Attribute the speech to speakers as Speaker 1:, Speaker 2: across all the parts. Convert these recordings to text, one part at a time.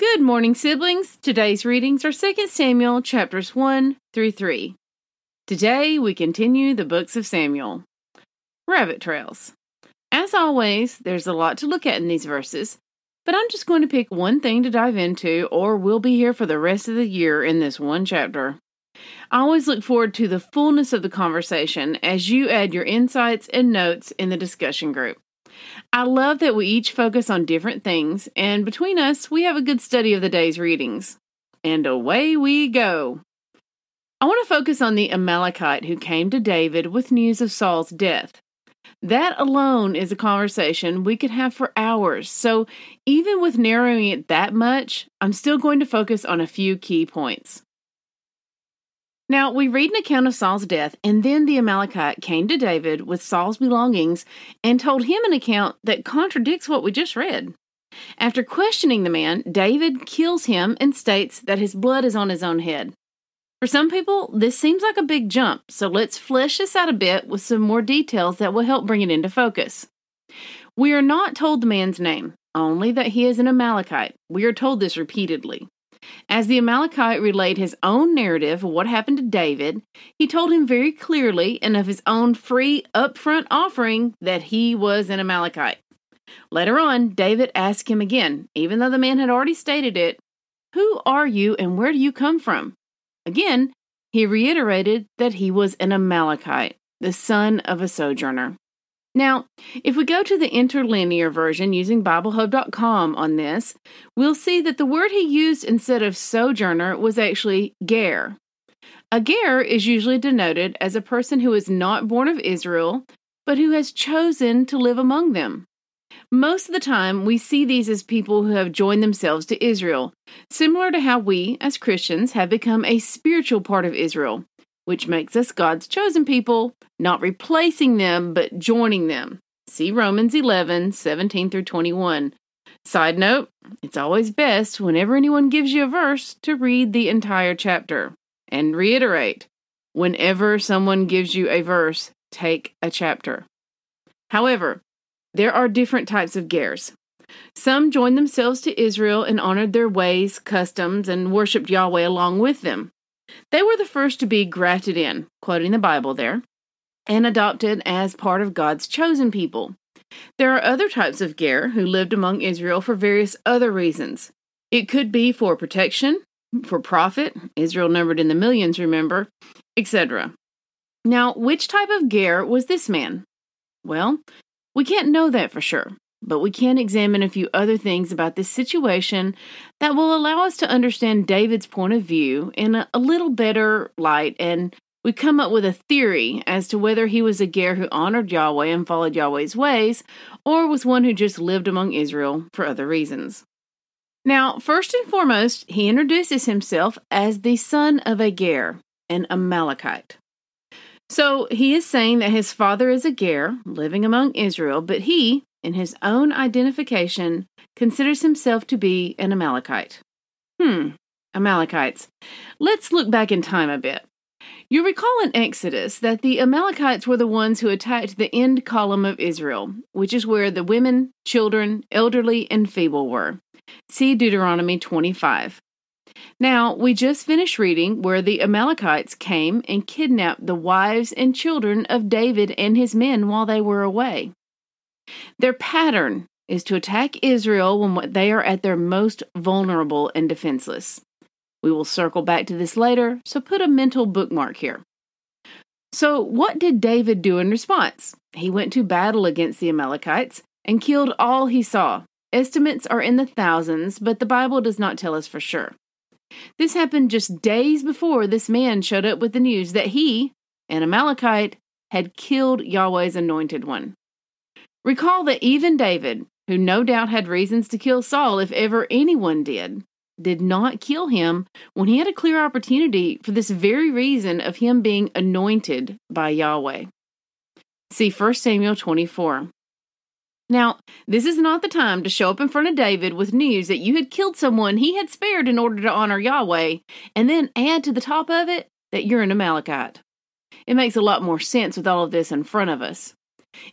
Speaker 1: Good morning, siblings. Today's readings are 2 Samuel chapters 1 through 3. Today we continue the books of Samuel. Rabbit trails. As always, there's a lot to look at in these verses, but I'm just going to pick one thing to dive into, or we'll be here for the rest of the year in this one chapter. I always look forward to the fullness of the conversation as you add your insights and notes in the discussion group. I love that we each focus on different things, and between us, we have a good study of the day's readings. And away we go. I want to focus on the Amalekite who came to David with news of Saul's death. That alone is a conversation we could have for hours, so even with narrowing it that much, I'm still going to focus on a few key points. Now, we read an account of Saul's death, and then the Amalekite came to David with Saul's belongings and told him an account that contradicts what we just read. After questioning the man, David kills him and states that his blood is on his own head. For some people, this seems like a big jump, so let's flesh this out a bit with some more details that will help bring it into focus. We are not told the man's name, only that he is an Amalekite. We are told this repeatedly. As the Amalekite relayed his own narrative of what happened to David, he told him very clearly and of his own free upfront offering that he was an Amalekite. Later on, David asked him again, even though the man had already stated it, Who are you and where do you come from? Again, he reiterated that he was an Amalekite, the son of a sojourner. Now, if we go to the interlinear version using BibleHub.com on this, we'll see that the word he used instead of sojourner was actually ger. A ger is usually denoted as a person who is not born of Israel, but who has chosen to live among them. Most of the time, we see these as people who have joined themselves to Israel, similar to how we, as Christians, have become a spiritual part of Israel, which makes us God's chosen people, not replacing them, but joining them. See Romans 11, 17 through 21. Side note, it's always best whenever anyone gives you a verse to read the entire chapter. And reiterate, whenever someone gives you a verse, take a chapter. However, there are different types of gers. Some joined themselves to Israel and honored their ways, customs, and worshiped Yahweh along with them. They were the first to be grafted in, quoting the Bible there, and adopted as part of God's chosen people. There are other types of Ger who lived among Israel for various other reasons. It could be for protection, for profit, Israel numbered in the millions, remember, etc. Now, which type of Ger was this man? Well, we can't know that for sure, but we can examine a few other things about this situation that will allow us to understand David's point of view in a, a little better light and we come up with a theory as to whether he was a Ger who honored Yahweh and followed Yahweh's ways, or was one who just lived among Israel for other reasons. Now, first and foremost, he introduces himself as the son of a Ger, an Amalekite. So he is saying that his father is a Ger, living among Israel, but he, in his own identification, considers himself to be an Amalekite. Hmm, Amalekites. Let's look back in time a bit. You recall in Exodus that the Amalekites were the ones who attacked the end column of Israel, which is where the women, children, elderly, and feeble were. See Deuteronomy 25. Now, we just finished reading where the Amalekites came and kidnapped the wives and children of David and his men while they were away. Their pattern is to attack Israel when they are at their most vulnerable and defenseless. We will circle back to this later, so put a mental bookmark here. So, what did David do in response? He went to battle against the Amalekites and killed all he saw. Estimates are in the thousands, but the Bible does not tell us for sure. This happened just days before this man showed up with the news that he, an Amalekite, had killed Yahweh's anointed one. Recall that even David, who no doubt had reasons to kill Saul if ever anyone did, did not kill him when he had a clear opportunity for this very reason of him being anointed by Yahweh. See 1 Samuel 24. Now, this is not the time to show up in front of David with news that you had killed someone he had spared in order to honor Yahweh, and then add to the top of it that you're an Amalekite. It makes a lot more sense with all of this in front of us.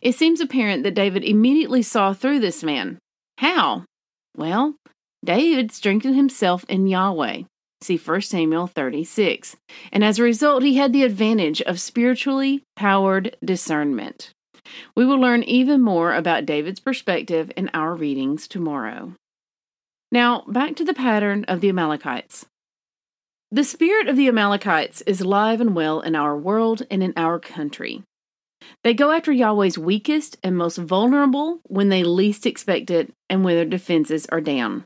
Speaker 1: It seems apparent that David immediately saw through this man. How? Well, David strengthened himself in Yahweh. See 1 Samuel 36. And as a result, he had the advantage of spiritually powered discernment. We will learn even more about David's perspective in our readings tomorrow. Now, back to the pattern of the Amalekites. The spirit of the Amalekites is alive and well in our world and in our country. They go after Yahweh's weakest and most vulnerable when they least expect it and when their defenses are down.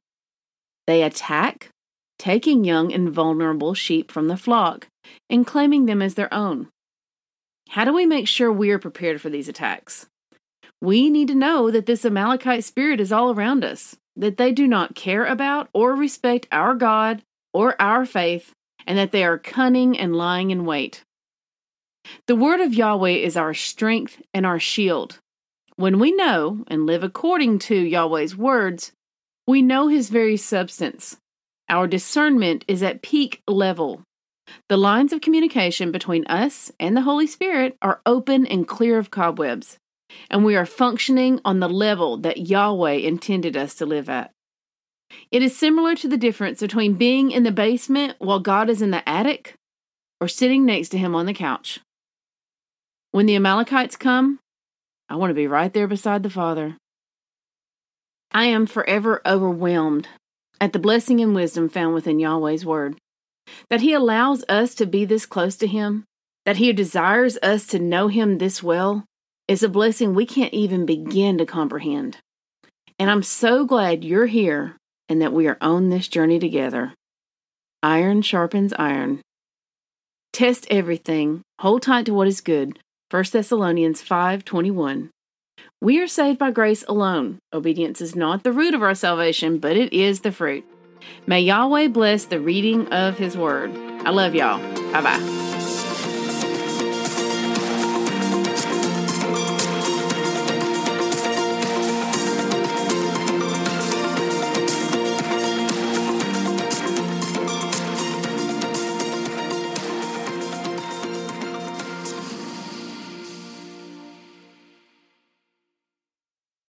Speaker 1: They attack, taking young and vulnerable sheep from the flock and claiming them as their own. How do we make sure we are prepared for these attacks? We need to know that this Amalekite spirit is all around us, that they do not care about or respect our God or our faith, and that they are cunning and lying in wait. The word of Yahweh is our strength and our shield. When we know and live according to Yahweh's words, we know his very substance. Our discernment is at peak level. The lines of communication between us and the Holy Spirit are open and clear of cobwebs, and we are functioning on the level that Yahweh intended us to live at. It is similar to the difference between being in the basement while God is in the attic or sitting next to him on the couch. When the Amalekites come, I want to be right there beside the Father. I am forever overwhelmed at the blessing and wisdom found within Yahweh's Word. That He allows us to be this close to Him, that He desires us to know Him this well, is a blessing we can't even begin to comprehend. And I'm so glad you're here and that we are on this journey together. Iron sharpens iron. Test everything, hold tight to what is good. 1 Thessalonians 5:21. We are saved by grace alone. Obedience is not the root of our salvation, but it is the fruit. May Yahweh bless the reading of his word. I love y'all. Bye bye.